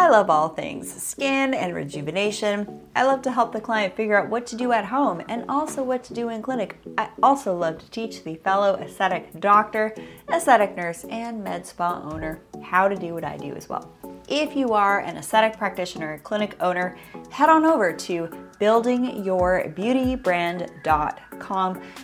I love all things skin and rejuvenation. I love to help the client figure out what to do at home and also what to do in clinic. I also love to teach the fellow aesthetic doctor, aesthetic nurse, and med spa owner how to do what I do as well. If you are an aesthetic practitioner, clinic owner, head on over to buildingyourbeautybrand.com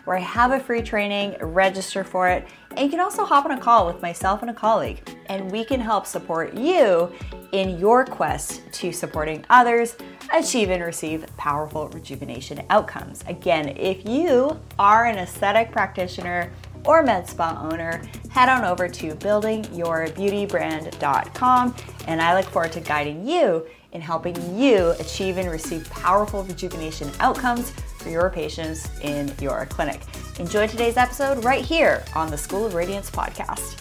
where I have a free training, register for it, and you can also hop on a call with myself and a colleague, and we can help support you in your quest to supporting others achieve and receive powerful rejuvenation outcomes. Again, if you are an aesthetic practitioner, or med spa owner, head on over to buildingyourbeautybrand.com and I look forward to guiding you in helping you achieve and receive powerful rejuvenation outcomes for your patients in your clinic. Enjoy today's episode right here on the School of Radiance podcast.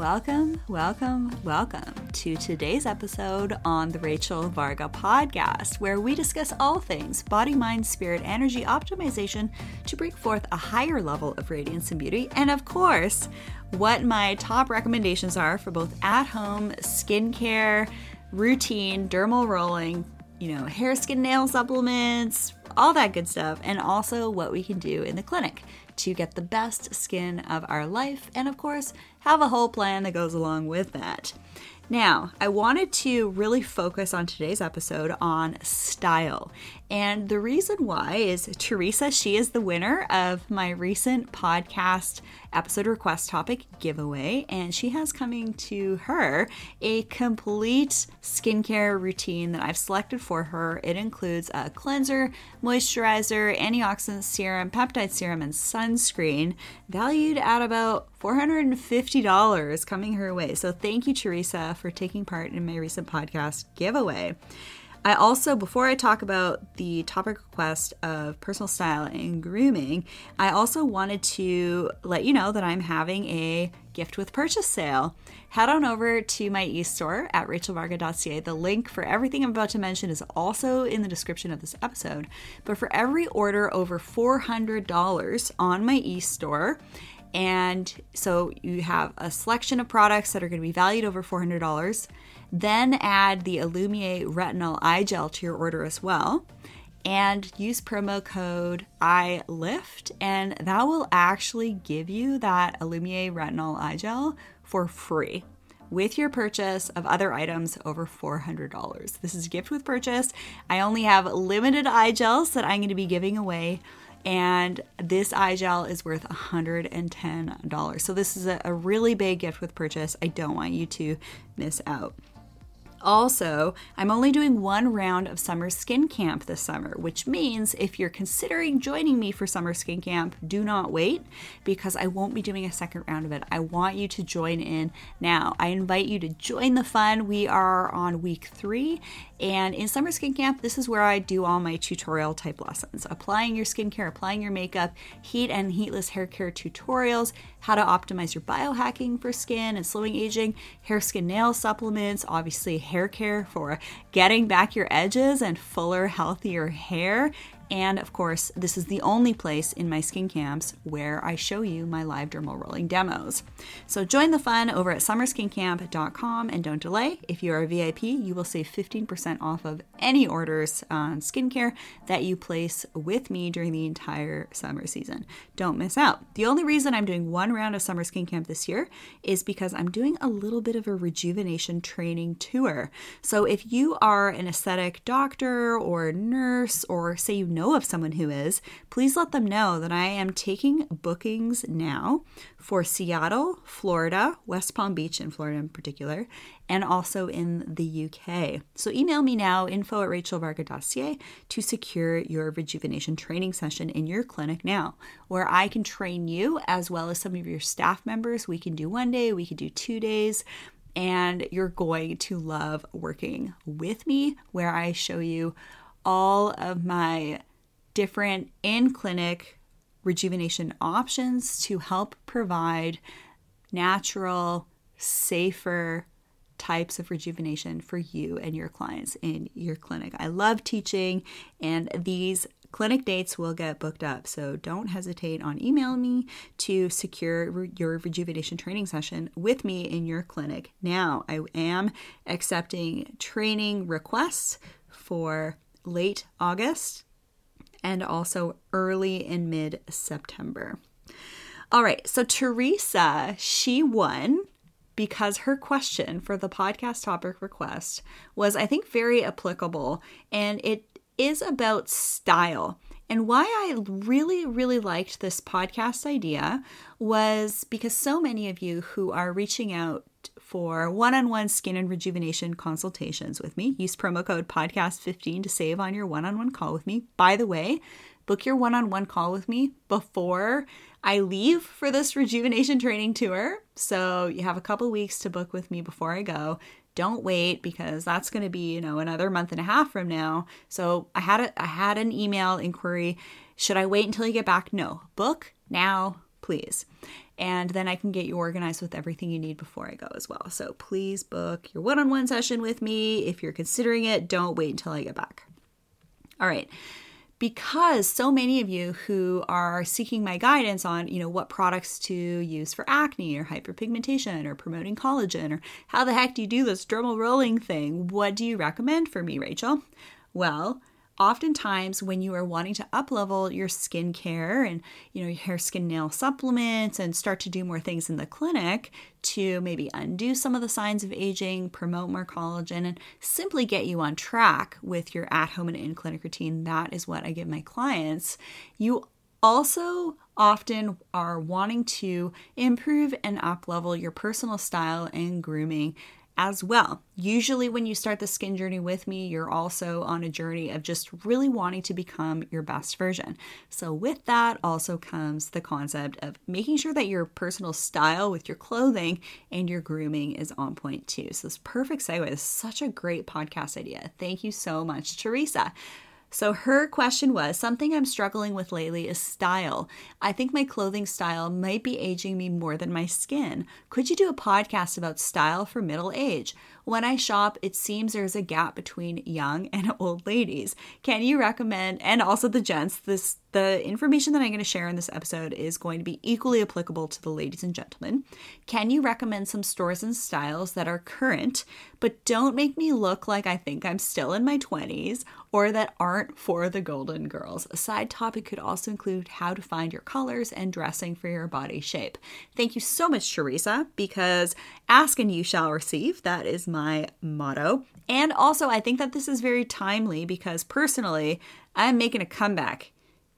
Welcome, welcome, welcome to today's episode on the Rachel Varga podcast, where we discuss all things body, mind, spirit, energy optimization to bring forth a higher level of radiance and beauty. And of course, what my top recommendations are for both at home skincare, routine, dermal rolling, you know, hair, skin, nail supplements, all that good stuff, and also what we can do in the clinic to get the best skin of our life, and of course, have a whole plan that goes along with that. Now, I wanted to really focus on today's episode on style. And the reason why is Teresa, she is the winner of my recent podcast episode request topic giveaway, and she has coming to her a complete skincare routine that I've selected for her. It includes a cleanser, moisturizer, antioxidant serum, peptide serum, and sunscreen, valued at about $450 coming her way. So thank you, Teresa, for taking part in my recent podcast giveaway. I also, before I talk about the topic request of personal style and grooming, I also wanted to let you know that I'm having a gift with purchase sale. Head on over to my e-store at rachelvarga.ca. The link for everything I'm about to mention is also in the description of this episode. But for every order over $400 on my e-store, and so you have a selection of products that are going to be valued over $400 then add the Alumier Retinol Eye Gel to your order as well. And use promo code EYELIFT, and that will actually give you that Alumier Retinol Eye Gel for free with your purchase of other items over $400. This is gift with purchase. I only have limited eye gels that I'm going to be giving away and this eye gel is worth $110. So this is a, a, really big gift with purchase. I don't want you to miss out. Also, I'm only doing one round of summer skin camp this summer, which means if you're considering joining me for summer skin camp, do not wait because I won't be doing a second round of it. I want you to join in now. I invite you to join the fun. We are on week three, and in summer skin camp, this is where I do all my tutorial type lessons applying your skincare, applying your makeup, heat and heatless hair care tutorials, how to optimize your biohacking for skin and slowing aging, hair, skin, nail supplements, obviously hair care for getting back your edges and fuller, healthier hair, and of course, this is the only place in my skin camps where I show you my live dermal rolling demos. So join the fun over at summerskincamp.com and don't delay. If you are a VIP, you will save 15% off of any orders on skincare that you place with me during the entire summer season. Don't miss out. The only reason I'm doing one round of summer skin camp this year is because I'm doing a little bit of a rejuvenation training tour. So if you are an aesthetic doctor or nurse, or say you know know of someone who is, please let them know that I am taking bookings now for Seattle, Florida, West Palm Beach in Florida in particular, and also in the UK. So email me now, info at rachelvarga.ca, to secure your rejuvenation training session in your clinic now, where I can train you as well as some of your staff members. We can do one day, we can do two days and you're going to love working with me where I show you all of my different in clinic rejuvenation options to help provide natural, safer types of rejuvenation for you and your clients in your clinic. I love teaching, and these clinic dates will get booked up. So don't hesitate on email me to secure your rejuvenation training session with me in your clinic. Now, I am accepting training requests for late August and also early in mid September. All right, so Teresa, she won because her question for the podcast topic request was, I think, very applicable and it is about style. And why I really, really liked this podcast idea was because so many of you who are reaching out for one on one skin and rejuvenation consultations with me, use promo code podcast15 to save on your one on one call with me. By the way, book your one on one call with me before I leave for this rejuvenation training tour. So you have a couple weeks to book with me before I go. Don't wait because that's going to be you know another month and a half from now. So i had a i had an email inquiry. Should i wait until you get back? No. Book now please and then i can get you organized with everything you need before i go as well so please book your one-on-one session with me if you're considering it don't wait until i get back all right because so many of you who are seeking my guidance on, you know, what products to use for acne or hyperpigmentation or promoting collagen or how the heck do you do this dermal rolling thing? What do you recommend for me, Rachel? Well, oftentimes when you are wanting to up level your skincare and you know your hair skin nail supplements and start to do more things in the clinic to maybe undo some of the signs of aging promote more collagen and simply get you on track with your at home and in clinic routine that is what i give my clients. You also often are wanting to improve and up level your personal style and grooming as well. Usually, when you start the skin journey with me, you're also on a journey of just really wanting to become your best version. So, with that also comes the concept of making sure that your personal style with your clothing and your grooming is on point too. So, this perfect segue is such a great podcast idea. Thank you so much, Teresa. So her question was something I'm struggling with lately is style. I think my clothing style might be aging me more than my skin. Could you do a podcast about style for middle age? When I shop, it seems there's a gap between young and old ladies. Can you recommend and also the gents this the information that I'm going to share in this episode is going to be equally applicable to the ladies and gentlemen. Can you recommend some stores and styles that are current, but don't make me look like I think I'm still in my 20s or that aren't for the golden girls? A side topic could also include how to find your colors and dressing for your body shape. Thank you so much, Teresa, because ask and you shall receive. That is my motto. And also, I think that this is very timely because personally, I'm making a comeback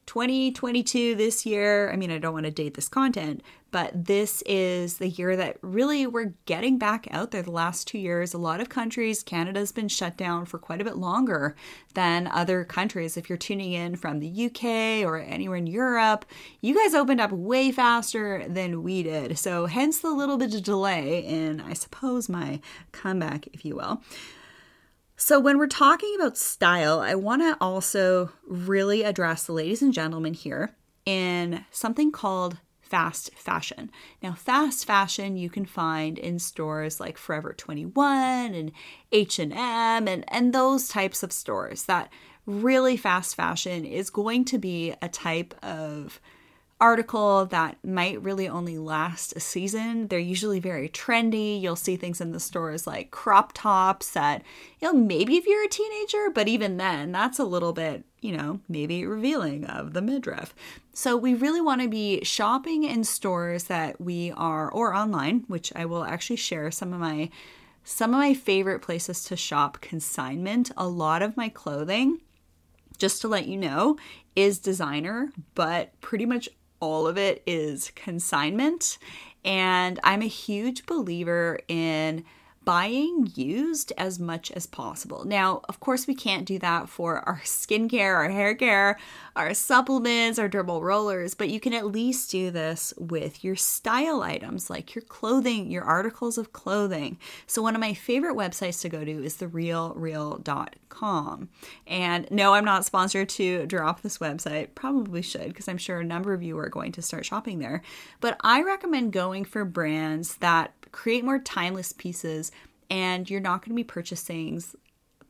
2022 this year. I mean, I don't want to date this content, but this is the year that really we're getting back out there. The last two years, a lot of countries, Canada's been shut down for quite a bit longer than other countries. If you're tuning in from the UK or anywhere in Europe, you guys opened up way faster than we did. So, hence the little bit of delay in, I suppose, my comeback, if you will. So, when we're talking about style, I want to also really address the ladies and gentlemen here in something called fast fashion. Now, fast fashion you can find in stores like Forever 21 and H&M and and those types of stores. That really fast fashion is going to be a type of article that might really only last a season. They're usually very trendy. You'll see things in the stores like crop tops that, you know, maybe if you're a teenager, but even then, that's a little bit, you know, maybe revealing of the midriff. So we really want to be shopping in stores that we are, or online, which I will actually share some of my. Some of my favorite places to shop consignment. A lot of my clothing just to let you know, is designer, but pretty much all of it is consignment. And I'm a huge believer in buying used as much as possible. Now, of course, we can't do that for our skincare, our hair care, our supplements, our dermal rollers, but you can at least do this with your style items like your clothing, your articles of clothing. So, one of my favorite websites to go to is therealreal.com. And no, I'm not sponsored to drop this website. Probably should because I'm sure a number of you are going to start shopping there. But I recommend going for brands that create more timeless pieces and you're not going to be purchasing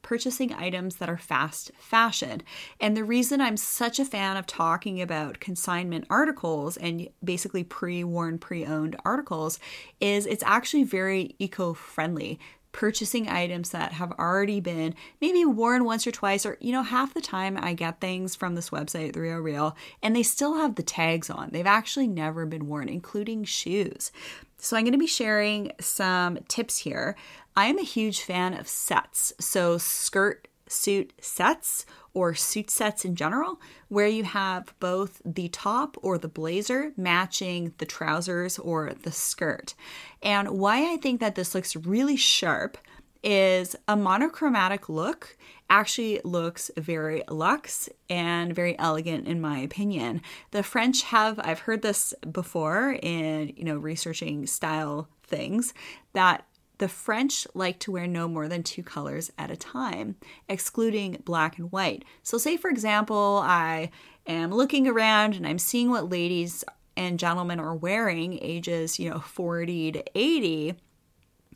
purchasing items that are fast fashion. And the reason I'm such a fan of talking about consignment articles and basically pre-worn, pre-owned articles is it's actually very eco-friendly purchasing items that have already been maybe worn once or twice or you know half the time I get things from this website The Real Real and they still have the tags on. They've actually never been worn including shoes. So, I'm going to be sharing some tips here. I am a huge fan of sets. So, skirt suit sets or suit sets in general, where you have both the top or the blazer matching the trousers or the skirt. And why I think that this looks really sharp is a monochromatic look actually looks very luxe and very elegant in my opinion. The French have I've heard this before in, you know, researching style things that the French like to wear no more than two colors at a time, excluding black and white. So say for example, I am looking around and I'm seeing what ladies and gentlemen are wearing ages, you know, 40 to 80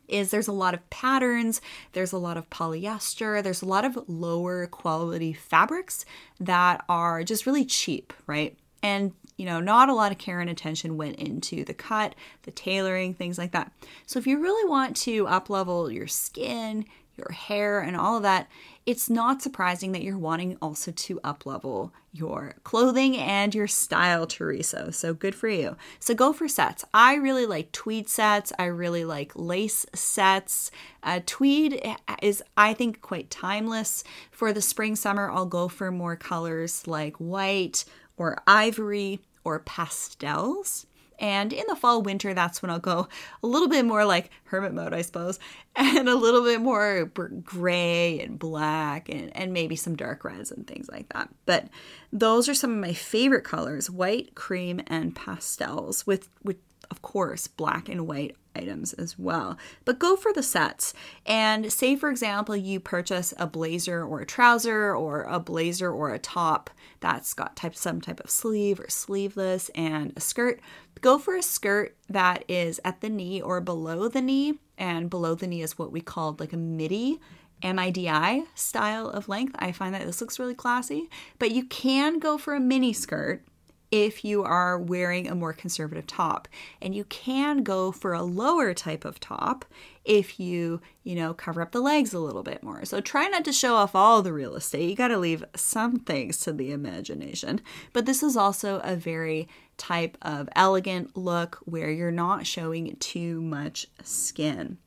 is there's a lot of patterns, there's a lot of polyester, there's a lot of lower quality fabrics that are just really cheap, right? And you know, not a lot of care and attention went into the cut, the tailoring, things like that. So if you really want to up level your skin, your hair, and all of that, it's not surprising that you're wanting also to uplevel your clothing and your style, Teresa. So good for you. So go for sets. I really like tweed sets. I really like lace sets. Uh, tweed is, I think, quite timeless. For the spring, summer, I'll go for more colors like white or ivory or pastels. And in the fall, winter, that's when I'll go a little bit more like hermit mode, I suppose, and a little bit more gray and black and, and maybe some dark reds and things like that. But those are some of my favorite colors white, cream, and pastels, with, with of course, black and white items as well. But go for the sets. And say, for example, you purchase a blazer or a trouser or a blazer or a top that's got type some type of sleeve or sleeveless and a skirt. Go for a skirt that is at the knee or below the knee. And below the knee is what we call like a midi MIDI style of length. I find that this looks really classy. But you can go for a mini skirt if you are wearing a more conservative top. And you can go for a lower type of top if you, you know, cover up the legs a little bit more. So try not to show off all the real estate. You got to leave some things to the imagination. But this is also a very type of elegant look where you're not showing too much skin.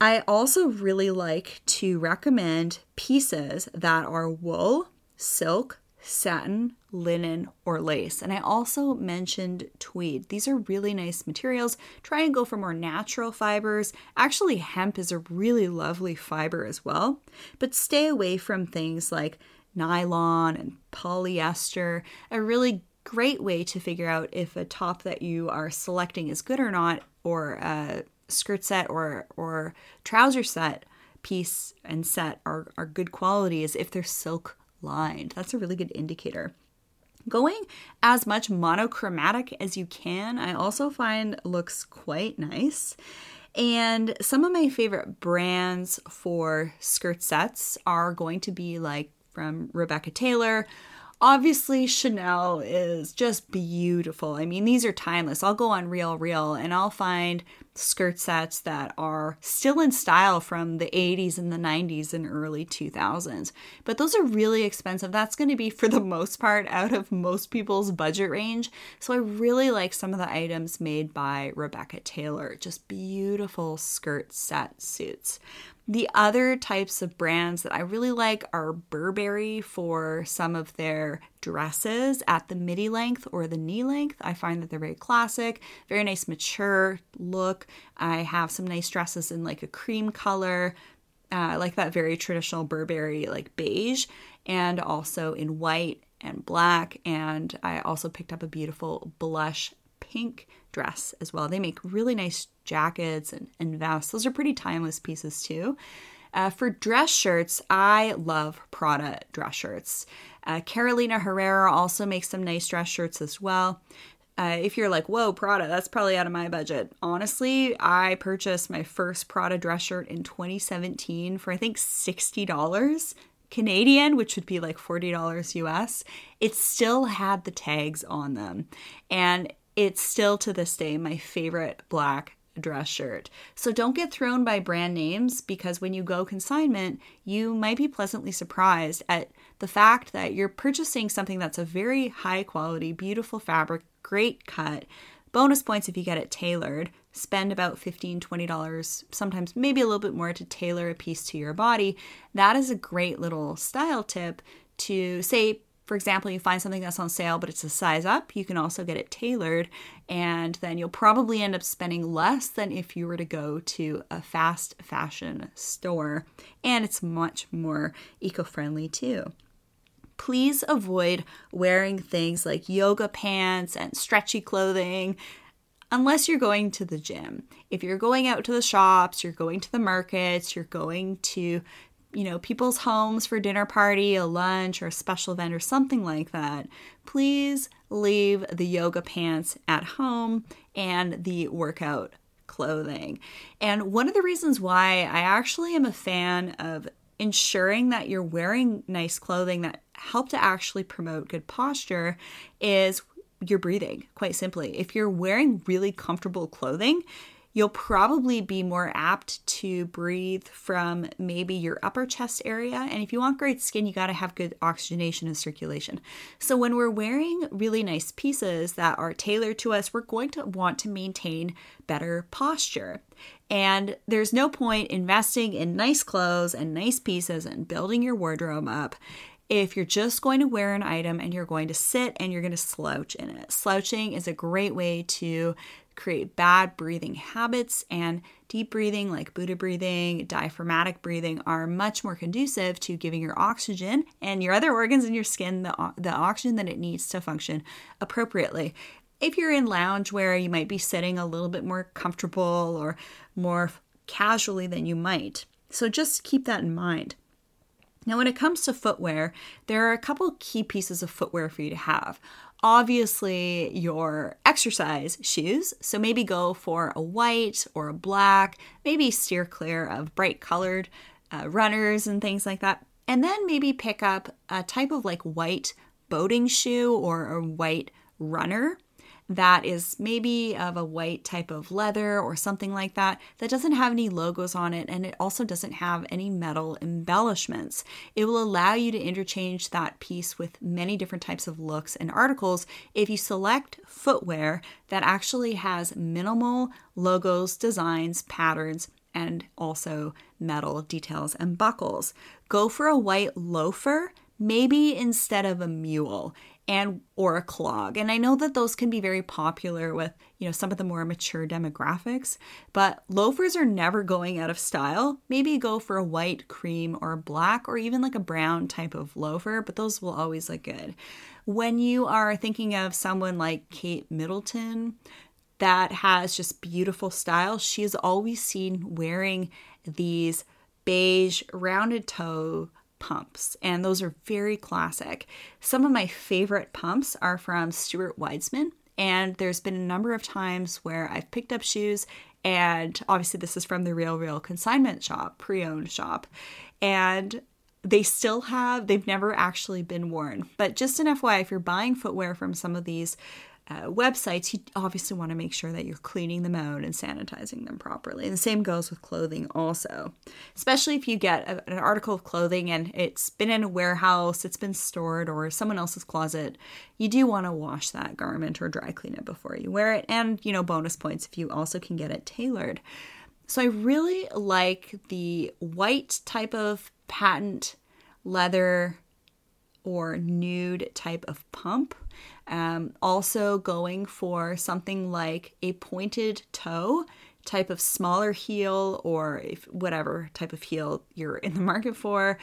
I also really like to recommend pieces that are wool, silk, satin, linen, or lace. And I also mentioned tweed. These are really nice materials. Try and go for more natural fibers. Actually, hemp is a really lovely fiber as well. But stay away from things like nylon and polyester. A really great way to figure out if a top that you are selecting is good or not, or a skirt set or or trouser set piece and set are, are good quality is if they're silk lined. That's a really good indicator. Going as much monochromatic as you can, I also find looks quite nice. And some of my favorite brands for skirt sets are going to be like from Rebecca Taylor. Obviously, Chanel is just beautiful. I mean, these are timeless. I'll go on Real Real and I'll find skirt sets that are still in style from the 80s and the 90s and early 2000s. But those are really expensive. That's going to be, for the most part, out of most people's budget range. So I really like some of the items made by Rebecca Taylor. Just beautiful skirt set suits. The other types of brands that I really like are Burberry for some of their dresses at the midi length or the knee length. I find that they're very classic, very nice, mature look. I have some nice dresses in like a cream color, uh, like that very traditional Burberry, like beige, and also in white and black. And I also picked up a beautiful blush pink dress as well. They make really nice jackets and, and vests. Those are pretty timeless pieces too. Uh, for dress shirts, I love Prada dress shirts. Uh, Carolina Herrera also makes some nice dress shirts as well. Uh, if you're like, whoa, Prada, that's probably out of my budget. Honestly, I purchased my first Prada dress shirt in 2017 for I think $60 Canadian, which would be like $40 US. It still had the tags on them. And it's still to this day my favorite black dress shirt. So don't get thrown by brand names because when you go consignment, you might be pleasantly surprised at the fact that you're purchasing something that's a very high quality, beautiful fabric, great cut. Bonus points if you get it tailored. Spend about $15, $20, sometimes maybe a little bit more to tailor a piece to your body. That is a great little style tip to say for example, you find something that's on sale, but it's a size up, you can also get it tailored, and then you'll probably end up spending less than if you were to go to a fast fashion store. And it's much more eco friendly too. Please avoid wearing things like yoga pants and stretchy clothing unless you're going to the gym. If you're going out to the shops, you're going to the markets, you're going to you know, people's homes for dinner party, a lunch, or a special event, or something like that, please leave the yoga pants at home and the workout clothing. And one of the reasons why I actually am a fan of ensuring that you're wearing nice clothing that help to actually promote good posture is your breathing, quite simply. If you're wearing really comfortable clothing, you'll probably be more apt to breathe from maybe your upper chest area. And if you want great skin, you got to have good oxygenation and circulation. So when we're wearing really nice pieces that are tailored to us, we're going to want to maintain better posture. And there's no point investing in nice clothes and nice pieces and building your wardrobe up if you're just going to wear an item and you're going to sit and you're going to slouch in it. Slouching is a great way to create bad breathing habits, and deep breathing, like Buddha breathing, diaphragmatic breathing, are much more conducive to giving your oxygen and your other organs in your skin the, the oxygen that it needs to function appropriately. If you're in lounge, loungewear, you might be sitting a little bit more comfortable or more casually than you might. So just keep that in mind. Now, when it comes to footwear, there are a couple key pieces of footwear for you to have obviously your exercise shoes. So maybe go for a white or a black, maybe steer clear of bright colored uh, runners and things like that. And then maybe pick up a type of like white boating shoe or a white runner that is maybe of a white type of leather or something like that that doesn't have any logos on it and it also doesn't have any metal embellishments. It will allow you to interchange that piece with many different types of looks and articles if you select footwear that actually has minimal logos, designs, patterns, and also metal details and buckles. Go for a white loafer maybe instead of a mule and or a clog. And I know that those can be very popular with, you know, some of the more mature demographics, but loafers are never going out of style. Maybe go for a white, cream, or black or even like a brown type of loafer, but those will always look good. When you are thinking of someone like Kate Middleton, that has just beautiful style. She is always seen wearing these beige rounded toe pumps, and those are very classic. Some of my favorite pumps are from Stuart Weitzman, and there's been a number of times where I've picked up shoes, and obviously, this is from the Real Real consignment shop, pre owned shop, and they still have, they've never actually been worn. But just an FYI, if you're buying footwear from some of these uh, websites, you obviously want to make sure that you're cleaning them out and sanitizing them properly. And the same goes with clothing, also. Especially if you get a, an article of clothing and it's been in a warehouse, it's been stored, or someone else's closet, you do want to wash that garment or dry clean it before you wear it. And, you know, bonus points if you also can get it tailored. So I really like the white type of patent leather or nude type of pump. Um, also, going for something like a pointed toe type of smaller heel or if whatever type of heel you're in the market for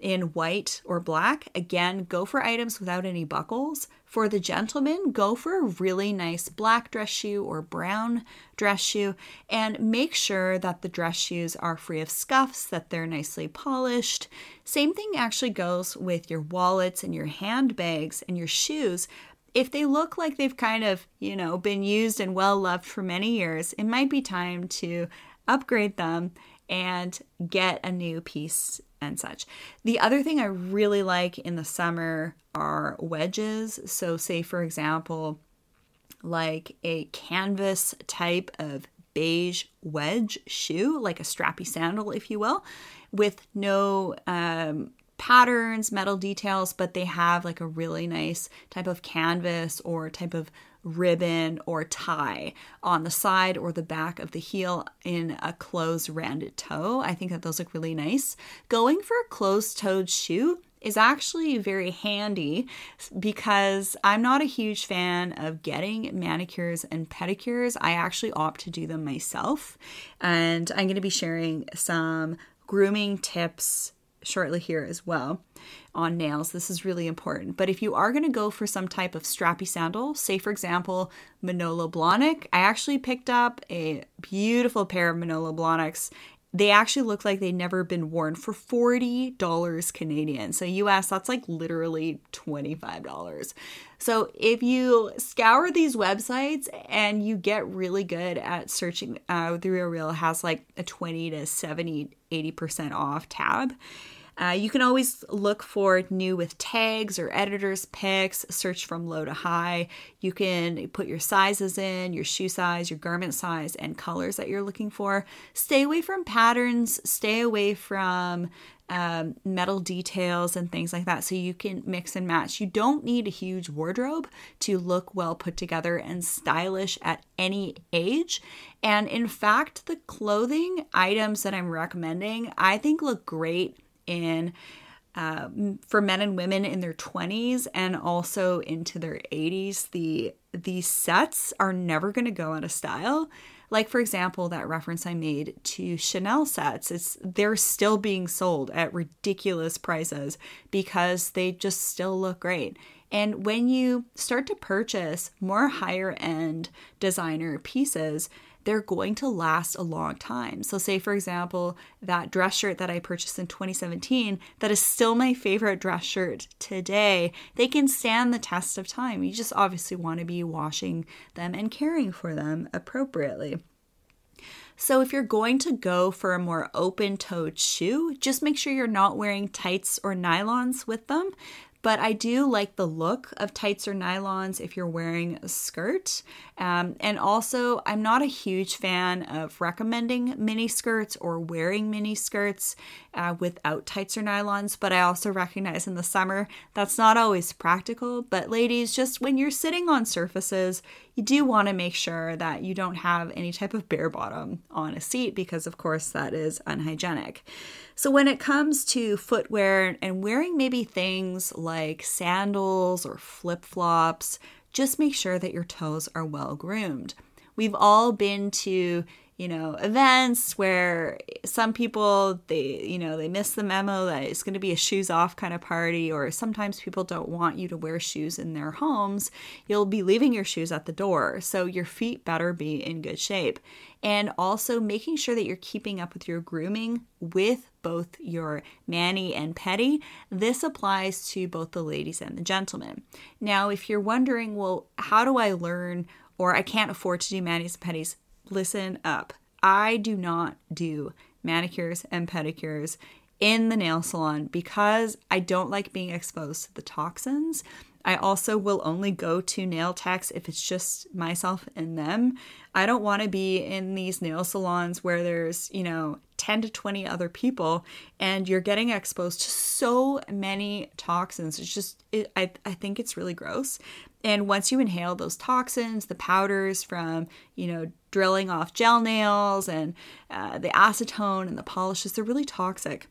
in white or black. Again, go for items without any buckles. For the gentleman, go for a really nice black dress shoe or brown dress shoe and make sure that the dress shoes are free of scuffs, that they're nicely polished. Same thing actually goes with your wallets and your handbags and your shoes. If they look like they've kind of, you know, been used and well loved for many years, it might be time to upgrade them and get a new piece and such. The other thing I really like in the summer are wedges. So, say for example, like a canvas type of beige wedge shoe, like a strappy sandal, if you will, with no um, patterns, metal details, but they have like a really nice type of canvas or type of ribbon or tie on the side or the back of the heel in a closed rounded toe. I think that those look really nice. Going for a closed toed shoe is actually very handy because I'm not a huge fan of getting manicures and pedicures. I actually opt to do them myself. And I'm going to be sharing some grooming tips shortly here as well on nails. This is really important. But if you are going to go for some type of strappy sandal, say for example, Manolo Blahnik, I actually picked up a beautiful pair of Manolo Blahniks. They actually look like they've never been worn for $40 Canadian. So US, that's like literally $25. So if you scour these websites and you get really good at searching, uh, The Real Real has like a 20 to 70, 80% off tab. Uh, you can always look for new with tags or editor's picks, search from low to high. You can put your sizes in, your shoe size, your garment size, and colors that you're looking for. Stay away from patterns, stay away from um, metal details and things like that so you can mix and match. You don't need a huge wardrobe to look well put together and stylish at any age. And in fact, the clothing items that I'm recommending, I think look great in um, for men and women in their 20s and also into their 80s the these sets are never going to go out of style. Like for example that reference i made to chanel sets it's they're still being sold at ridiculous prices because they just still look great. And when you start to purchase more higher end designer pieces they're going to last a long time. So, say for example, that dress shirt that I purchased in 2017, that is still my favorite dress shirt today, they can stand the test of time. You just obviously want to be washing them and caring for them appropriately. So, if you're going to go for a more open toed shoe, just make sure you're not wearing tights or nylons with them but I do like the look of tights or nylons if you're wearing a skirt. Um, and also, I'm not a huge fan of recommending mini skirts or wearing mini skirts uh, without tights or nylons, but I also recognize in the summer that's not always practical. But, ladies, just when you're sitting on surfaces, you do want to make sure that you don't have any type of bare bottom on a seat because, of course, that is unhygienic. So, when it comes to footwear and wearing maybe things like sandals or flip flops, just make sure that your toes are well groomed. We've all been to you know events where some people they you know they miss the memo that it's going to be a shoes off kind of party or sometimes people don't want you to wear shoes in their homes you'll be leaving your shoes at the door so your feet better be in good shape and also making sure that you're keeping up with your grooming with both your mani and petty. This applies to both the ladies and the gentlemen. Now, if you're wondering, well, how do I learn or I can't afford to do manis and pedis? Listen up. I do not do manicures and pedicures in the nail salon because I don't like being exposed to the toxins. I also will only go to nail techs if it's just myself and them. I don't want to be in these nail salons where there's, you know, 10 to 20 other people and you're getting exposed to so many toxins. It's just, it, I, I think it's really gross. And once you inhale those toxins, the powders from, you know, drilling off gel nails and uh, the acetone and the polishes, they're really toxic.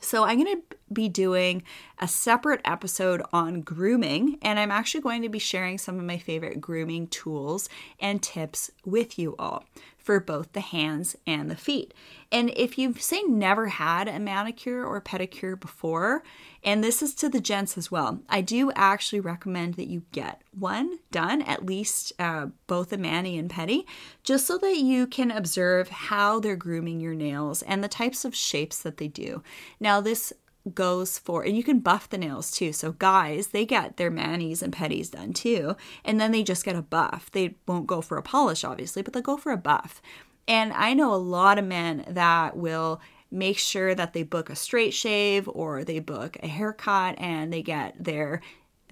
So, I'm going to be doing a separate episode on grooming, and I'm actually going to be sharing some of my favorite grooming tools and tips with you all for both the hands and the feet. And if you've say never had a manicure or pedicure before, and this is to the gents as well, I do actually recommend that you get one done, at least uh, both a mani and pedi, just so that you can observe how they're grooming your nails and the types of shapes that they do. Now, this goes for and you can buff the nails too. So guys they get their manis and pedis done too and then they just get a buff. They won't go for a polish obviously but they'll go for a buff. And i know a lot of men that will make sure that they book a straight shave or they book a haircut and they get their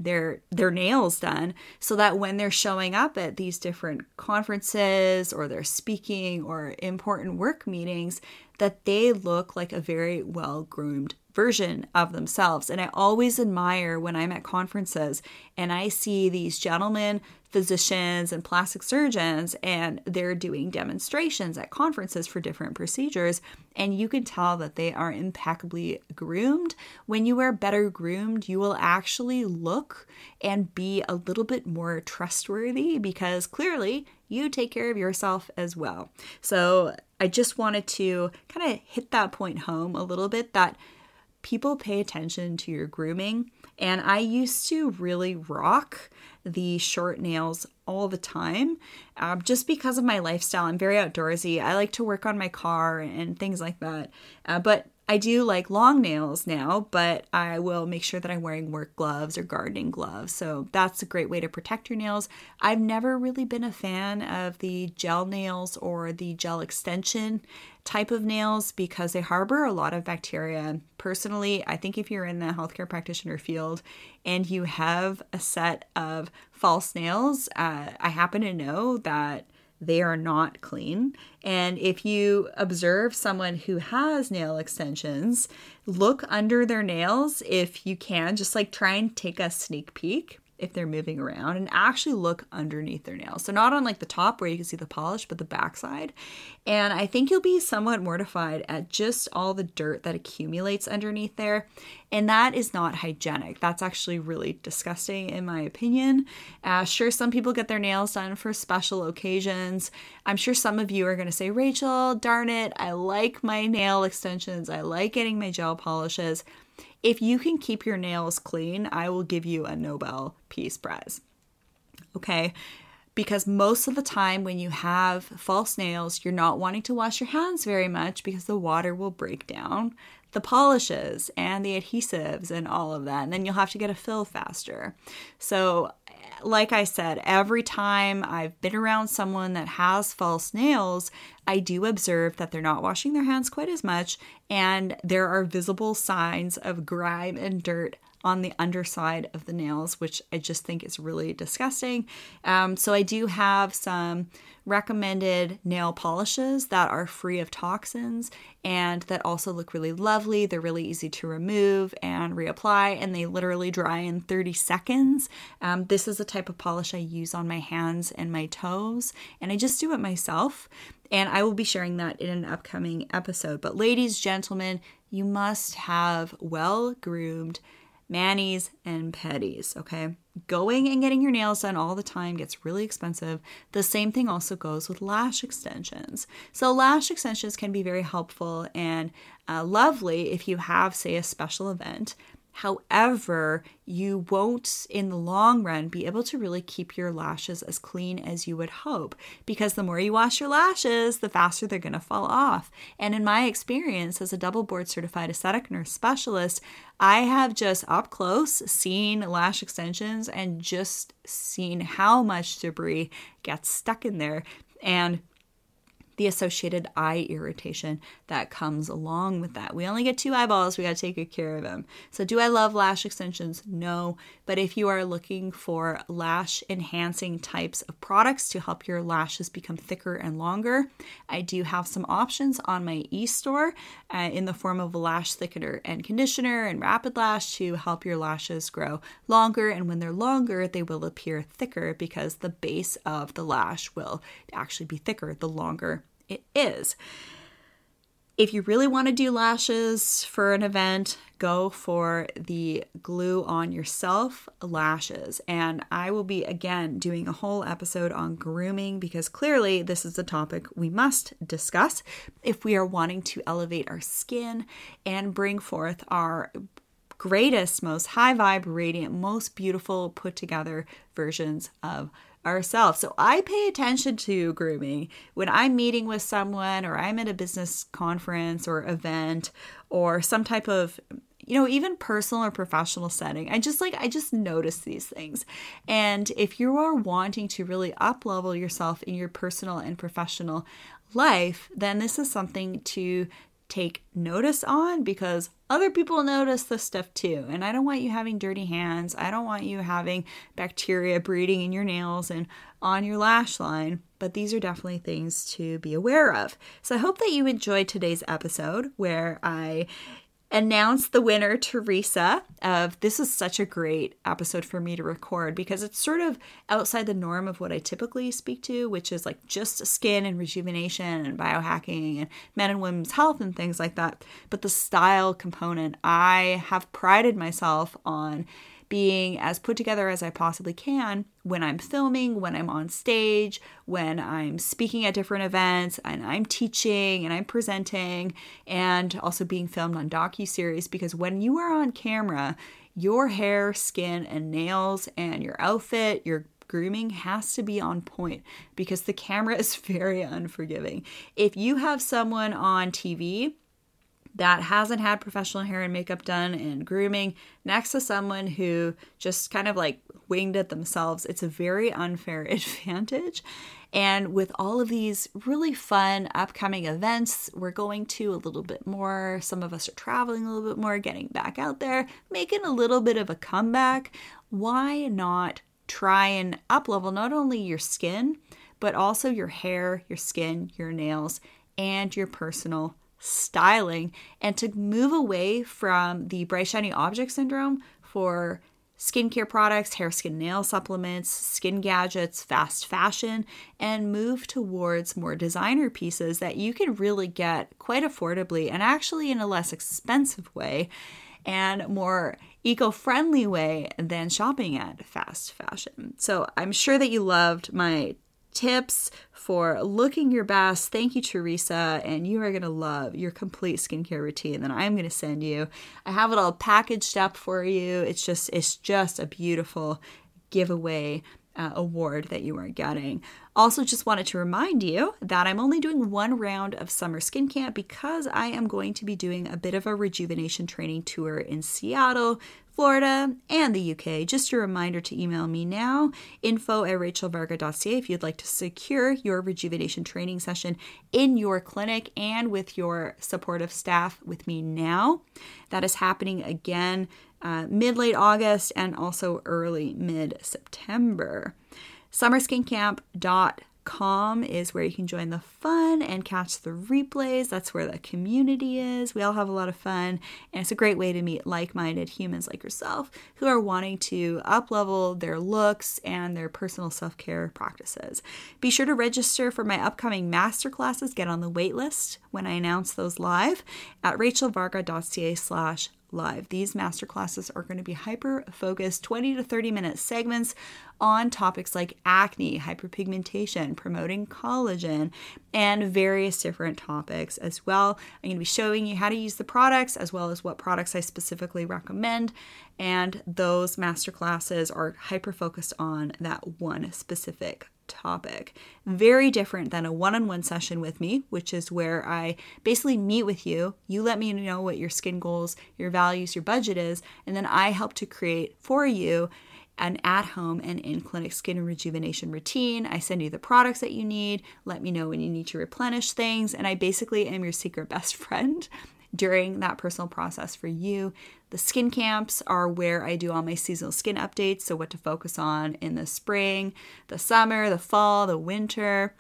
their their nails done so that when they're showing up at these different conferences or they're speaking or important work meetings that they look like a very well groomed version of themselves. And I always admire when I'm at conferences and I see these gentlemen, physicians, and plastic surgeons, and they're doing demonstrations at conferences for different procedures. And you can tell that they are impeccably groomed. When you are better groomed, you will actually look and be a little bit more trustworthy because clearly you take care of yourself as well. So I just wanted to kind of hit that point home a little bit that people pay attention to your grooming. And I used to really rock the short nails all the time um, just because of my lifestyle. I'm very outdoorsy. I like to work on my car and things like that. Uh, but I do like long nails now, but I will make sure that I'm wearing work gloves or gardening gloves. So that's a great way to protect your nails. I've never really been a fan of the gel nails or the gel extension type of nails because they harbor a lot of bacteria. Personally, I think if you're in the healthcare practitioner field and you have a set of false nails, uh, I happen to know that they are not clean. And if you observe someone who has nail extensions, look under their nails if you can, just like try and take a sneak peek if they're moving around and actually look underneath their nails. So not on like the top where you can see the polish, but the backside. And I think you'll be somewhat mortified at just all the dirt that accumulates underneath there. And that is not hygienic. That's actually really disgusting, in my opinion. Uh, sure, some people get their nails done for special occasions. I'm sure some of you are going to say, Rachel, darn it, I like my nail extensions. I like getting my gel polishes. If you can keep your nails clean, I will give you a Nobel Peace Prize. Okay? Because most of the time, when you have false nails, you're not wanting to wash your hands very much because the water will break down the polishes and the adhesives and all of that. And then you'll have to get a fill faster. So, like I said, every time I've been around someone that has false nails, I do observe that they're not washing their hands quite as much, and there are visible signs of grime and dirt on the underside of the nails, which I just think is really disgusting. Um, so I do have some recommended nail polishes that are free of toxins and that also look really lovely. They're really easy to remove and reapply, and they literally dry in 30 seconds. Um, this is the type of polish I use on my hands and my toes, and I just do it myself. And I will be sharing that in an upcoming episode. But, ladies, gentlemen, you must have well groomed manis, and pedis, okay? Going and getting your nails done all the time gets really expensive. The same thing also goes with lash extensions. So, lash extensions can be very helpful and uh, lovely if you have, say, a special event However, you won't in the long run be able to really keep your lashes as clean as you would hope because the more you wash your lashes, the faster they're going to fall off. And in my experience as a double board certified aesthetic nurse specialist, I have just up close seen lash extensions and just seen how much debris gets stuck in there. And the associated eye irritation that comes along with that. We only get two eyeballs, we got to take good care of them. So, do I love lash extensions? No. But if you are looking for lash enhancing types of products to help your lashes become thicker and longer, I do have some options on my e store uh, in the form of a lash thickener and conditioner and rapid lash to help your lashes grow longer. And when they're longer, they will appear thicker because the base of the lash will actually be thicker the longer it is. If you really want to do lashes for an event, go for the glue on yourself lashes. And I will be again doing a whole episode on grooming because clearly this is a topic we must discuss if we are wanting to elevate our skin and bring forth our greatest, most high vibe, radiant, most beautiful put together versions of ourselves. So I pay attention to grooming when I'm meeting with someone or I'm at a business conference or event or some type of you know even personal or professional setting i just like i just notice these things and if you are wanting to really up level yourself in your personal and professional life then this is something to take notice on because other people notice this stuff too. And I don't want you having dirty hands. I don't want you having bacteria breeding in your nails and on your lash line. But these are definitely things to be aware of. So I hope that you enjoyed today's episode where I announce the winner, Teresa, of this is such a great episode for me to record because it's sort of outside the norm of what I typically speak to, which is like just skin and rejuvenation and biohacking and men and women's health and things like that. But the style component, I have prided myself on being as put together as I possibly can when I'm filming, when I'm on stage, when I'm speaking at different events, and I'm teaching and I'm presenting, and also being filmed on docu series. Because when you are on camera, your hair, skin, and nails, and your outfit, your grooming has to be on point because the camera is very unforgiving. If you have someone on TV that hasn't had professional hair and makeup done and grooming next to someone who just kind of like winged it themselves, it's a very unfair advantage. And with all of these really fun upcoming events, we're going to a little bit more. Some of us are traveling a little bit more, getting back out there, making a little bit of a comeback. Why not try and up level not only your skin, but also your hair, your skin, your nails, and your personal styling and to move away from the bright shiny object syndrome for skincare products, hair, skin, nail supplements, skin gadgets, fast fashion, and move towards more designer pieces that you can really get quite affordably and actually in a less expensive way and more eco friendly way than shopping at fast fashion. So I'm sure that you loved my tips for looking your best. Thank you, Teresa. And you are going to love your complete skincare routine that I'm going to send you. I have it all packaged up for you. It's just, it's just a beautiful giveaway uh, award that you are getting. Also, just wanted to remind you that I'm only doing one round of summer skin camp because I am going to be doing a bit of a rejuvenation training tour in Seattle Florida, and the UK. Just a reminder to email me now, info at rachelvarga.ca if you'd like to secure your rejuvenation training session in your clinic and with your supportive staff with me now. That is happening again uh, mid late August and also early mid September. Summerskincamp.com com is where you can join the fun and catch the replays. That's where the community is. We all have a lot of fun, and it's a great way to meet like minded humans like yourself who are wanting to up level their looks and their personal self care practices. Be sure to register for my upcoming masterclasses. Get on the wait list when I announce those live at rachelvarga.ca slash live. These masterclasses are going to be hyper focused 20 to 30 minute segments on topics like acne, hyperpigmentation, promoting collagen, and various different topics as well. I'm going to be showing you how to use the products as well as what products I specifically recommend. And those masterclasses are hyper focused on that one specific topic. Very different than a one on one session with me, which is where I basically meet with you. You let me know what your skin goals, your values, your budget is, and then I help to create for you an at home and in clinic skin rejuvenation routine. I send you the products that you need, let me know when you need to replenish things, and I basically am your secret best friend during that personal process for you. The skin camps are where I do all my seasonal skin updates, so what to focus on in the spring, the summer, the fall, the winter.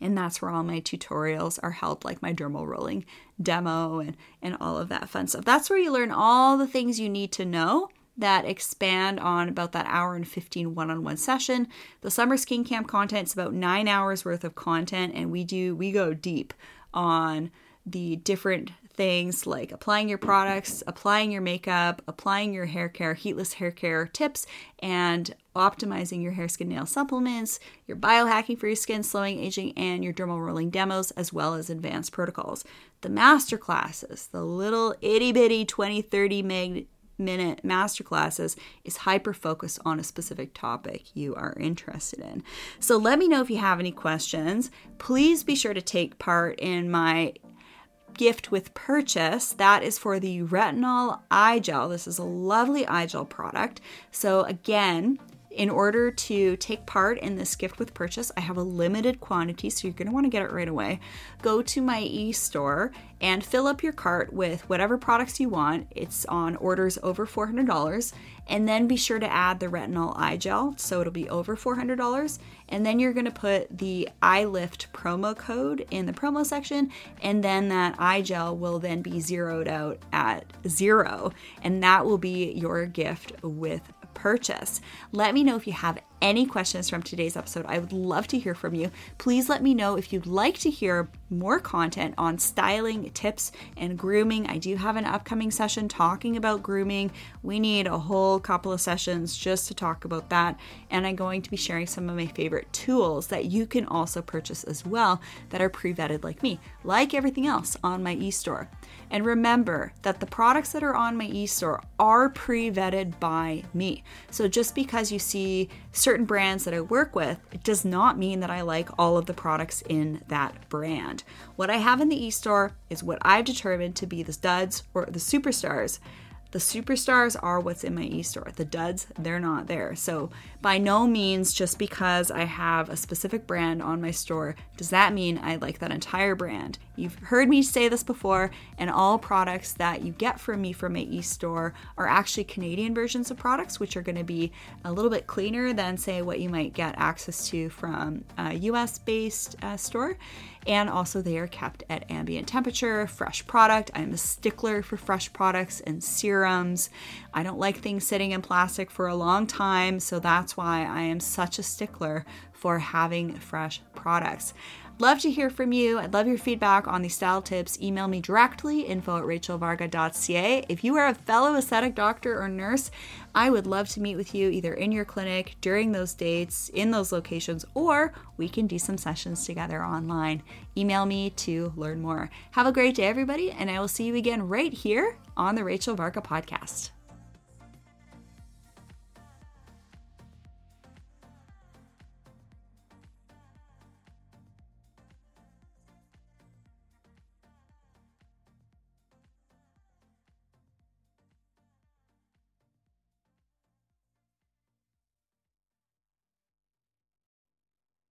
And that's where all my tutorials are held, like my dermal rolling demo and, and all of that fun stuff. That's where you learn all the things you need to know that expand on about that hour and 15 one-on-one session. The summer skin camp content is about nine hours worth of content, and we do we go deep on the different things like applying your products, applying your makeup, applying your hair care, heatless hair care tips, and optimizing your hair, skin, nail supplements, your biohacking for your skin, slowing aging, and your dermal rolling demos, as well as advanced protocols. The master classes, the little itty bitty 20, 30 meg minute masterclasses is hyper focused on a specific topic you are interested in. So let me know if you have any questions. Please be sure to take part in my gift with purchase. That is for the retinol eye gel. This is a lovely eye gel product. So, again, in order to take part in this gift with purchase, I have a limited quantity, so you're going to want to get it right away. Go to my e store and fill up your cart with whatever products you want. It's on orders over $400. And then be sure to add the retinol eye gel, so it'll be over $400. And then you're going to put the EYELIFT promo code in the promo section, and then that eye gel will then be zeroed out at zero. And that will be your gift with purchase. Let me know if you have any questions from today's episode. I would love to hear from you. Please let me know if you'd like to hear more content on styling tips and grooming. I do have an upcoming session talking about grooming. We need a whole couple of sessions just to talk about that. And I'm going to be sharing some of my favorite tools that you can also purchase as well that are pre vetted like me, like everything else on my e store. And remember that the products that are on my e store are pre vetted by me. So just because you see certain brands that I work with, it does not mean that I like all of the products in that brand. What I have in the e store is what I've determined to be the studs or the superstars the superstars are what's in my e-store. The duds, they're not there. So, by no means just because I have a specific brand on my store does that mean I like that entire brand. You've heard me say this before, and all products that you get from me from my e-store are actually Canadian versions of products which are going to be a little bit cleaner than say what you might get access to from a US-based uh, store and also they are kept at ambient temperature, fresh product. I'm a stickler for fresh products and serums. I don't like things sitting in plastic for a long time, so that's why I am such a stickler for having fresh products. Love to hear from you. I'd love your feedback on these style tips. Email me directly, info at rachelvarga.ca. If you are a fellow aesthetic doctor or nurse, I would love to meet with you either in your clinic, during those dates, in those locations, or we can do some sessions together online. Email me to learn more. Have a great day, everybody, and I will see you again right here on the Rachel Varga podcast.